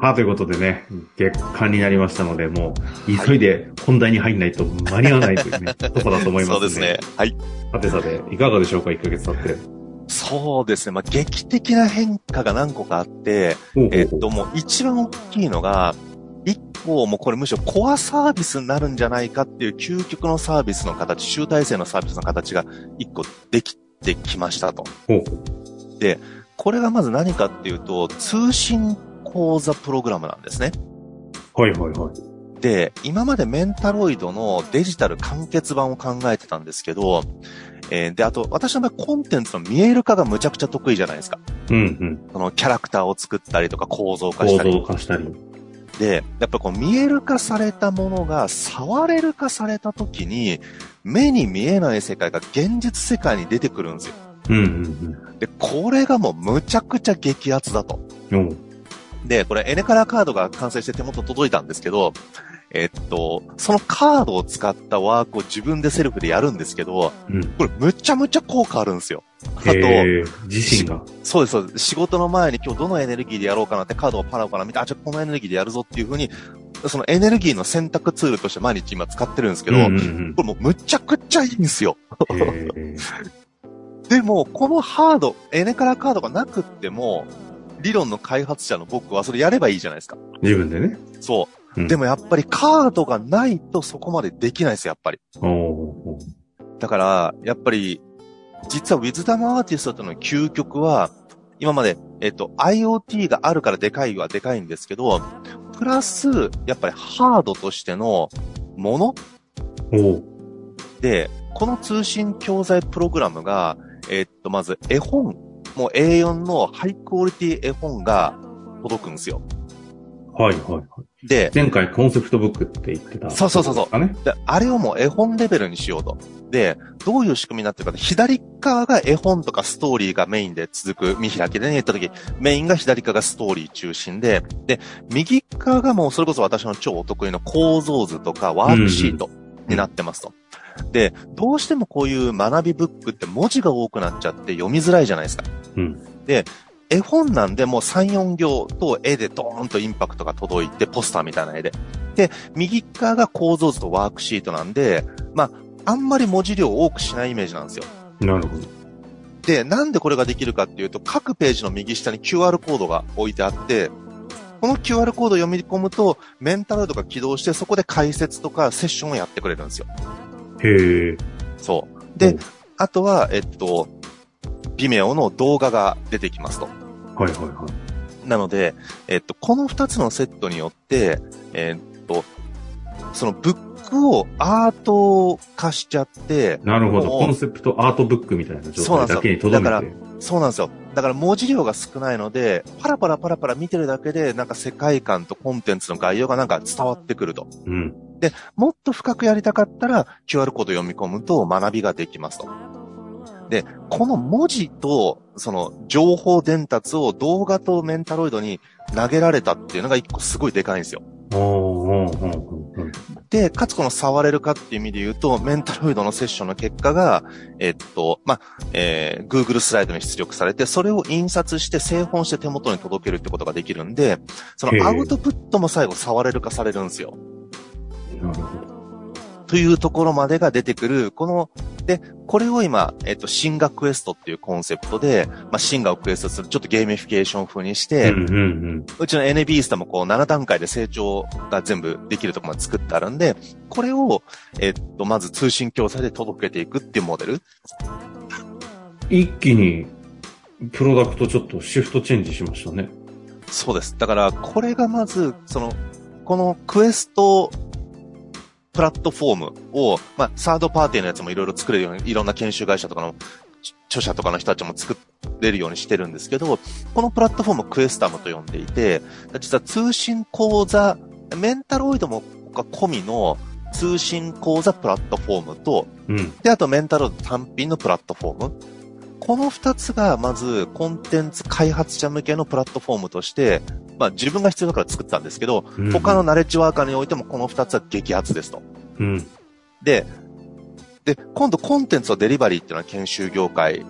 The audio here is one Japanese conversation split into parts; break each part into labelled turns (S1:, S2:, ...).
S1: はあ、ということでね、月間になりましたので、もう、急いで本題に入んないと間に合わないというね、とこだと思いますね。そうですね。はい。さてさて、いかがでしょうか、1ヶ月経って。
S2: そうですね。まあ、劇的な変化が何個かあって、えっと、もう一番大きいのが、一個もこれむしろコアサービスになるんじゃないかっていう究極のサービスの形、集大成のサービスの形が一個できてきましたと。で、これがまず何かっていうと、通信講座プログラムなんですね。
S1: はいはいはい。
S2: で、今までメンタロイドのデジタル完結版を考えてたんですけど、えー、で、あと、私の場合コンテンツの見える化がむちゃくちゃ得意じゃないですか。
S1: うんうん。
S2: そのキャラクターを作ったりとか構造化したり。
S1: 構造化したり。
S2: で、やっぱこう見える化されたものが触れる化された時に、目に見えない世界が現実世界に出てくるんですよ。
S1: うんうんうん。
S2: で、これがもうむちゃくちゃ激アツだと。
S1: うん。
S2: で、これエネカラーカードが完成して手元届いたんですけど、えっと、そのカードを使ったワークを自分でセルフでやるんですけど、うん、これむちゃむちゃ効果あるんですよ。あと、
S1: 自身が。
S2: そうです、そうです。仕事の前に今日どのエネルギーでやろうかなってカードをパラパラ見て、あ、じゃあこのエネルギーでやるぞっていうふうに、そのエネルギーの選択ツールとして毎日今使ってるんですけど、うんうんうん、これもうむちゃくちゃいいんですよ。でも、このハード、エネカラカードがなくっても、理論の開発者の僕はそれやればいいじゃないですか。
S1: 自分でね。
S2: そう。うん、でもやっぱりカードがないとそこまでできないですよ、やっぱり。だから、やっぱり、実はウィズダムアーティストとの究極は、今まで、えっと、IoT があるからでかいはでかいんですけど、プラス、やっぱりハードとしてのもので、この通信教材プログラムが、えっと、まず絵本もう A4 のハイクオリティ絵本が届くんですよ。
S1: はいはいはい。で、前回コンセプトブックって言ってた、
S2: そうそうそうそう。ね、であれをもう絵本レベルにしようと。で、どういう仕組みになってるか左側が絵本とかストーリーがメインで続く見開きでね、言った時、メインが左側がストーリー中心で、で、右側がもうそれこそ私の超お得意の構造図とかワークシートになってますと。うんうん、で、どうしてもこういう学びブックって文字が多くなっちゃって読みづらいじゃないですか。
S1: うん、
S2: で、絵本なんでもう3、4行と絵でドーンとインパクトが届いて、ポスターみたいな絵で。で、右側が構造図とワークシートなんで、まあ、あんまり文字量多くしないイメージなんですよ。
S1: なるほど。
S2: で、なんでこれができるかっていうと、各ページの右下に QR コードが置いてあって、この QR コードを読み込むと、メンタルドが起動して、そこで解説とかセッションをやってくれるんですよ。
S1: へえ。
S2: そう。で、あとは、えっと、ビメオの動画が出てきますと。
S1: はいはいはい。
S2: なので、えっと、この二つのセットによって、えっと、そのブックをアート化しちゃって、
S1: なるほど。コンセプトアートブックみたいな状態だけにとどめて。
S2: そうなんですよ。だから文字量が少ないので、パラパラパラパラ見てるだけで、なんか世界観とコンテンツの概要がなんか伝わってくると。
S1: うん。
S2: で、もっと深くやりたかったら、QR コード読み込むと学びができますと。で、この文字と、その情報伝達を動画とメンタロイドに投げられたっていうのが一個すごいでかいんですよ。で、かつこの触れるかっていう意味で言うと、メンタロイドのセッションの結果が、えっと、まあ、えー、Google スライドに出力されて、それを印刷して製本して手元に届けるってことができるんで、そのアウトプットも最後触れる化されるんですよ。
S1: なるほど。
S2: というところまでが出てくる、この、で、これを今、えっと、シンガクエストっていうコンセプトで、まあ、シンガをクエストする、ちょっとゲーミフィケーション風にして、うんうんうん、うちの NB スタもこう7段階で成長が全部できるところまで作ってあるんで、これを、えっと、まず通信教材で届けていくっていうモデル。
S1: 一気に、プロダクトちょっとシフトチェンジしましたね。
S2: そうです。だから、これがまず、その、このクエストプラットフォームを、まあ、サードパーティーのやつもいろいろ作れるように、いろんな研修会社とかの著者とかの人たちも作れるようにしてるんですけど、このプラットフォームクエスタムと呼んでいて、実は通信講座、メンタロイドも込みの通信講座プラットフォームと、うん、で、あとメンタロイド単品のプラットフォーム。この二つが、まず、コンテンツ開発者向けのプラットフォームとして、まあ自分が必要だから作ったんですけど、うん、他のナレッジワーカーにおいてもこの二つは激アツですと。うん、で、で、今度コンテンツのデリバリーっていうのは研修業界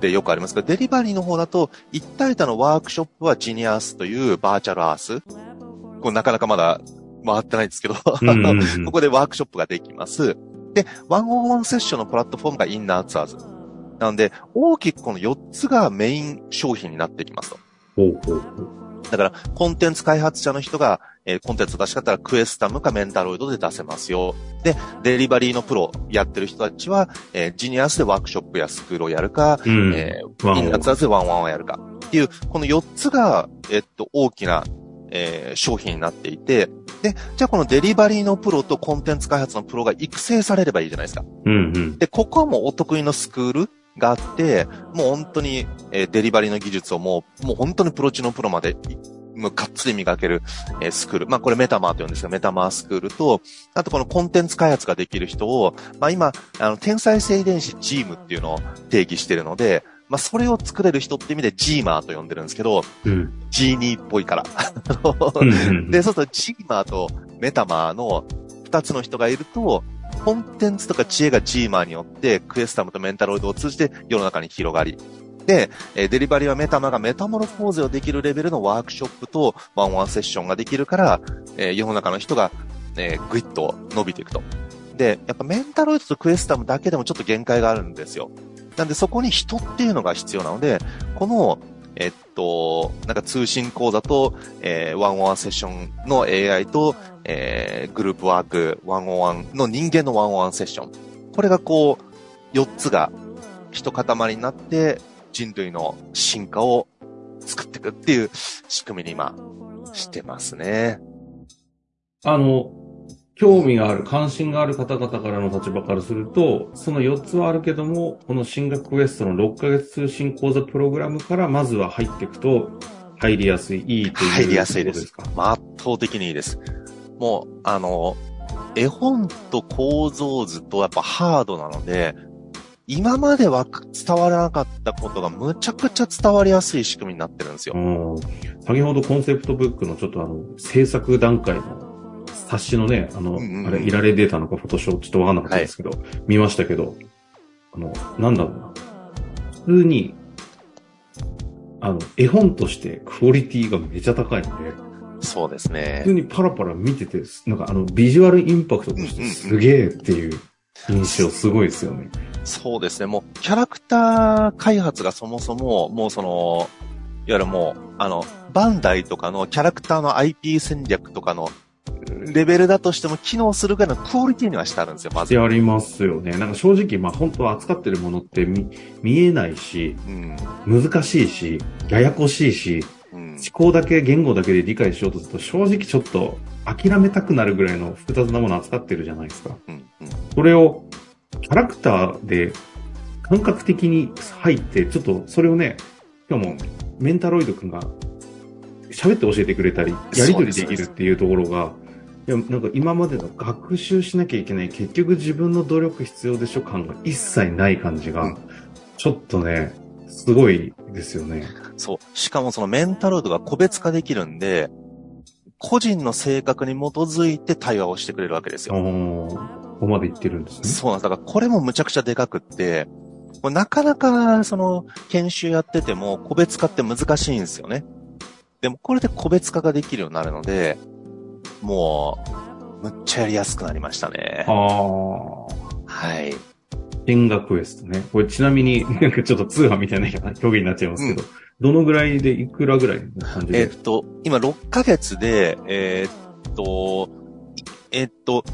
S2: でよくありますが、デリバリーの方だと、一体多のワークショップはジニアースというバーチャルアース。これなかなかまだ回ってないんですけど ここでワークショップができます。で、ワンオンワンセッションのプラットフォームがインナーツアーズ。なので、大きくこの4つがメイン商品になってきますと。ほうほうほうだから、コンテンツ開発者の人が、えー、コンテンツ出し方らクエスタムかメンタロイドで出せますよ。で、デリバリーのプロやってる人たちは、えー、ジニアスでワークショップやスクールをやるか、うん、えー、インナーツアーズで1on1をやるか。っていう、この4つが、えっと、大きな、えー、商品になっていて、で、じゃあこのデリバリーのプロとコンテンツ開発のプロが育成されればいいじゃないですか。うんうん、で、ここはもうお得意のスクールがあって、もう本当に、えー、デリバリーの技術をもう、もう本当にプロ中のプロまでもうがっつり磨ける、えー、スクール。まあこれメタマーと言うんですが、メタマースクールと、あとこのコンテンツ開発ができる人を、まあ今、あの、天才性遺伝子チームっていうのを定義してるので、まあそれを作れる人って意味でジーマーと呼んでるんですけど、うん、ジーニーっぽいから。で、そうするとジーマーとメタマーの二つの人がいると、コンテンツとか知恵がジーマーによってクエスタムとメンタロイドを通じて世の中に広がり、で、デリバリーはメタマーがメタモルフォーゼをできるレベルのワークショップと1on1セッションができるから、え世の中の人が、えー、ぐいっと伸びていくと。で、やっぱメンタロイドとクエスタムだけでもちょっと限界があるんですよ。なんでそこに人っていうのが必要なので、この、えっと、なんか通信講座と、えー、ワンワンセッションの AI と、えー、グループワーク、ワンオンワンの人間のワンオンワンセッション。これがこう、4つが一塊になって、人類の進化を作っていくっていう仕組みに今、してますね。
S1: あの、興味がある、関心がある方々からの立場からすると、その4つはあるけども、この進学クエストの6ヶ月通信講座プログラムからまずは入っていくと、入りやすい、いいという
S2: 入りやすいです。圧倒的にいいです。もう、あの、絵本と構造図とやっぱハードなので、今までは伝わらなかったことがむちゃくちゃ伝わりやすい仕組みになってるんですよ。
S1: 先ほどコンセプトブックのちょっとあの、制作段階の冊子のね、あの、うんうん、あれ、いられデータのかフォトショーちょっとわかんなかったですけど、はい、見ましたけど、あの、なんだろうな。普通に、あの、絵本としてクオリティがめちゃ高いので、
S2: そうですね。
S1: 普通にパラパラ見てて、なんかあの、ビジュアルインパクトとしてすげえっていう印象すごいですよね。
S2: そうですね。もう、キャラクター開発がそもそも、もうその、いわゆるもう、あの、バンダイとかのキャラクターの IP 戦略とかのレベルだとしても機能するぐらいのクオリティにはしてあるんですよ、まず。
S1: やりますよね。なんか正直、まあ本当は扱ってるものって見見えないし、うん、難しいし、ややこしいし、うん、思考だけ、言語だけで理解しようとすると正直ちょっと諦めたくなるぐらいの複雑なものを扱ってるじゃないですか。うんうん、それをキャラクターで感覚的に入って、ちょっとそれをね、しかもメンタロイド君が喋って教えてくれたり、やりとりできるっていうところが、いや、なんか今までの学習しなきゃいけない、結局自分の努力必要でしょ感が一切ない感じが、うん、ちょっとね、すごいですよね。
S2: そう。しかもそのメンタロイドが個別化できるんで、個人の性格に基づいて対話をしてくれるわけですよ。
S1: ここまで言ってるんですね。
S2: そうなんです。だからこれもむちゃくちゃでかくって、なかなか、その、研修やってても、個別化って難しいんですよね。でも、これで個別化ができるようになるので、もう、むっちゃやりやすくなりましたね。ああ。はい。
S1: 変画クエストね。これちなみに、なんかちょっと通販みたいな表現になっちゃいますけど、うん、どのぐらいで、いくらぐらいの感じで？
S2: えっと、今6ヶ月で、えー、っと、えー、っと、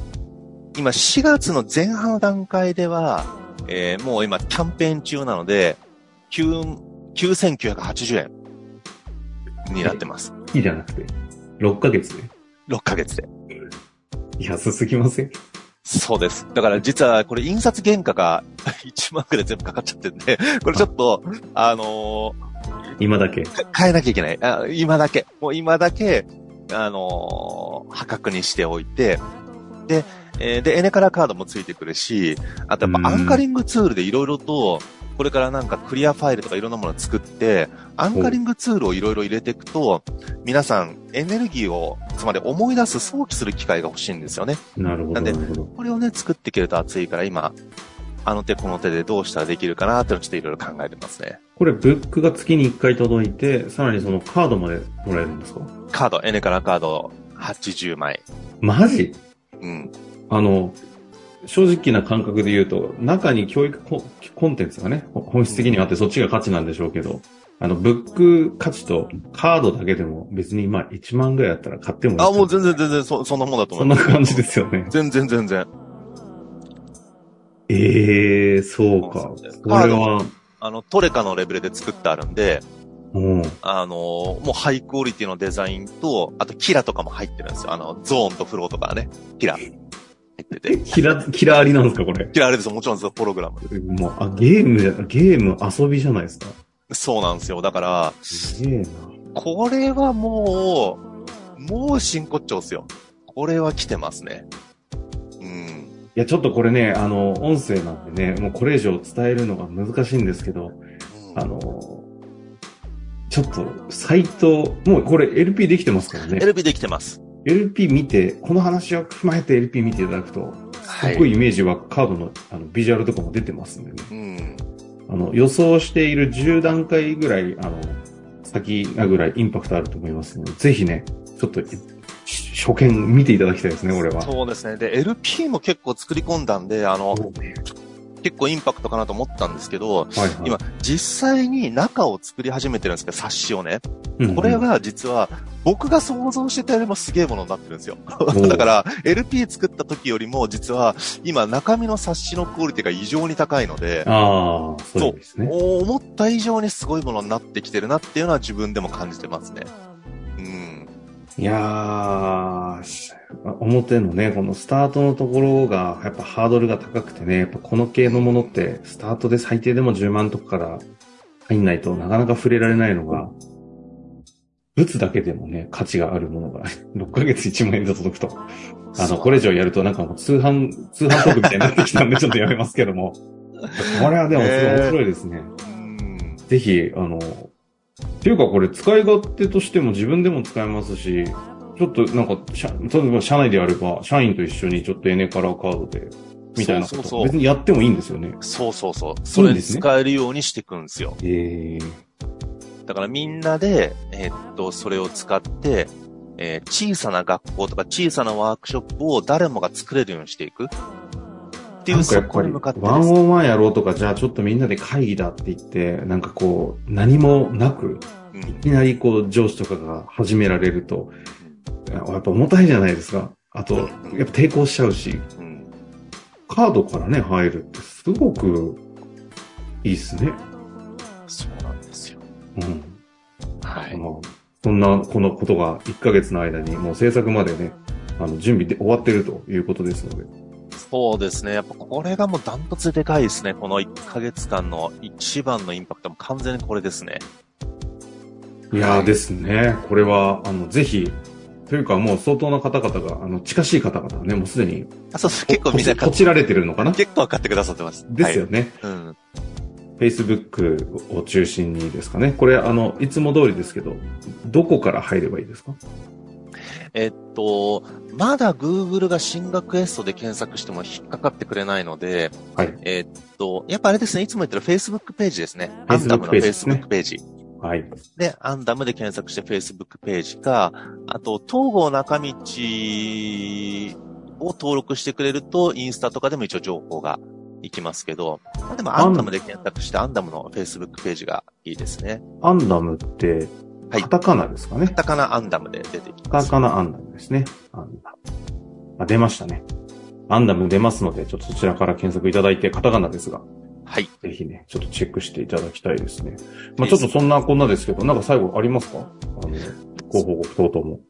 S2: 今4月の前半の段階では、えー、もう今キャンペーン中なので、9980円になってます。
S1: いいじゃなくて、6ヶ月で
S2: ？6ヶ月で。
S1: 安すぎません？
S2: そうです。だから実はこれ印刷原価が 1万くらい全部かかっちゃってるんで、これちょっと、あの
S1: 今だけ？
S2: ー変えなきゃいけない。あ今だけ。もう今だけ、あのー破格にしておいて、で、えーで、エネカラカードもついてくるし、あとやっぱアンカリングツールでいろいろと、これからなんかクリアファイルとかいろんなものを作って、アンカリングツールをいろいろ入れていくと、皆さんエネルギーを、つまり思い出す、想起する機会が欲しいんですよね。
S1: なるほど、
S2: なんで。これをね、作っていけると熱いから今、あの手この手でどうしたらできるかなっていうのをちょっといろいろ考えてますね。
S1: これ、ブックが月に1回届いて、さらにそのカードまでもらえるんですか？
S2: カード、エネカラカード80枚。
S1: マジ？
S2: うん。
S1: あの、正直な感覚で言うと、中に教育ココンテンツがね、ほ本質的にあってそっちが価値なんでしょうけど、あの、ブック価値とカードだけでも別にまあ1万ぐらいだったら買ってもいい
S2: あ、もう全然全然そ、そんなもんだと
S1: そ
S2: 思います。
S1: んな感じですよね。
S2: 全然全然。
S1: ええー、そうか。これは、
S2: あの、トレカのレベルで作ってあるんで、
S1: もう、
S2: あのもうハイクオリティのデザインと、あとキラとかも入ってるんですよ。あの、ゾーンとフローとかね。キラ。入ってて。
S1: キラ、キラありなんですか、これ？
S2: キラあれですよ。もちろんですよ。ホログラム。
S1: もう、あ、ゲームゲーム遊びじゃないですか。
S2: そうなんですよ。だから、
S1: すげえな。
S2: これはもう、もう真骨頂ですよ。これは来てますね。うん。
S1: いや、ちょっとこれね、あの、音声なんでね、もうこれ以上伝えるのが難しいんですけど、あの、ちょっと、サイト、もうこれ LP できてますからね。
S2: LP できてます。
S1: LP 見て、この話を踏まえて LP 見ていただくと、すっごいイメージはカードのあのビジュアルとかも出てますんでね。
S2: うん。
S1: あの、予想している10段階ぐらい、あの、先がぐらいインパクトあると思いますので、ぜひね、ちょっと、し初見見ていただきたいですね、俺は。
S2: そうですね。で、LP も結構作り込んだんで、あの、結構インパクトかなと思ったんですけど、
S1: はいはい、
S2: 今、実際に中を作り始めてるんですけど、冊子をね。
S1: うんうん
S2: これは実は、僕が想像してたよりもすげえものになってるんですよ。
S1: お
S2: だから、LP 作った時よりも、実は、今、中身の冊子のクオリティが異常に高いので、
S1: ああ、そうね。
S2: 思った以上にすごいものになってきてるなっていうのは自分でも感じてますね。うん。
S1: いやー、し表のね、このスタートのところが、やっぱハードルが高くてね、やっぱこの系のものって、スタートで最低でも10万とかから入んないとなかなか触れられないのが、物だけでもね、価値があるものが、6ヶ月1万円で届くと。あの、これ以上やるとなんかもう通販、通販トークみたいになってきたんでちょっとやめますけども。これはでもすごい面白いですね。
S2: うん。
S1: ぜひ、あの、っていうかこれ使い勝手としても自分でも使えますし、ちょっとなんか、社例えば社内であれば、社員と一緒にちょっとエネカラーカードで、みたいなこと
S2: そうそうそう
S1: 別にやってもいいんですよね。
S2: そうそうそう。それに
S1: で
S2: 使えるようにしていくんですよ。
S1: ええ
S2: だからみんなで、えーっと、それを使って、えー小さな学校とか小さなワークショップを誰もが作れるようにしていく。ってい
S1: な
S2: うんそこ
S1: かやっぱり、
S2: に向かって
S1: ワンオンワンやろうとか、じゃあちょっとみんなで会議だって言って、なんかこう、何もなく、
S2: うん
S1: いきなりこう、上司とかが始められると、やっぱ重たいじゃないですか。あと、やっぱ抵抗しちゃうし、
S2: うん
S1: カードからね、入るってすごくいいっすね。
S2: そうなんですよ。
S1: うん。
S2: はい。
S1: まあ、そんな、このことが1ヶ月の間に、もう制作までね、あの、準備で終わってるということですので。
S2: そうですね。やっぱこれがもうダントツででかいですね。この1ヶ月間の一番のインパクトも完全にこれですね。
S1: いやーですね。これは、あの、ぜひ、というかもう相当な方々が、あの、近しい方々がね、もうすでに、
S2: あ、そうそう、結構みんな
S1: こちられてるのかな？
S2: 結構買ってくださってます。
S1: ですよね。
S2: はい。うん。
S1: Facebook を中心にですかね。これ、あの、いつも通りですけど、どこから入ればいいですか？
S2: えっと、まだ Google が進学エストで検索しても引っかかってくれないので、
S1: はい。
S2: えっと、やっぱあれですね、いつも言ってる Facebook ページですね。アンダムの Facebook ページ。
S1: はい。
S2: で、アンダムで検索して Facebook ページか、あと、東郷中道を登録してくれると、インスタとかでも一応情報がいきますけど、まあ、でもアンダムで検索してアンダムの Facebook ページがいいですね。
S1: アンダムって、
S2: はい
S1: カタカナですかね。
S2: カタカナアンダムで出てき
S1: カ
S2: ます。
S1: タカナアンダムですね。アンダム。あ、出ましたね。アンダム出ますので、ちょっとそちらから検索いただいて、カタカナですが、
S2: はい。
S1: ぜひね、ちょっとチェックしていただきたいですね。まあちょっとそんなこんなですけど、なんか最後ありますか？あの、ご報告等々も。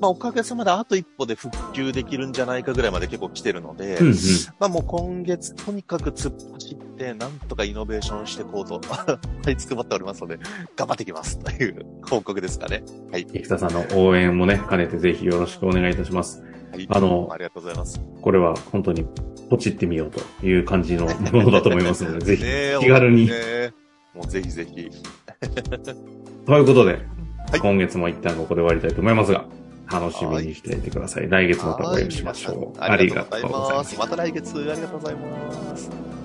S2: まあ、おかげさまであと一歩で復旧できるんじゃないかぐらいまで結構来てるので、うんうん、まあもう今月とにかく突っ走って、なんとかイノベーションしていこうと、はい、つくばっておりますので、頑張ってきますという報告ですかね。はい。
S1: 生田さんの応援もね、兼ねてぜひよろしくお願いいたします。
S2: はい。あの、ありがとうございます。
S1: これは本当にポチってみようという感じのものだと思いますので、ぜひ気軽に。
S2: もうぜひぜひ。
S1: ということで、はい、今月も一旦ここで終わりたいと思いますが、楽しみにしていてください。来月またお会いしましょう。ありがとうございます。
S2: また来月ありがとうございます。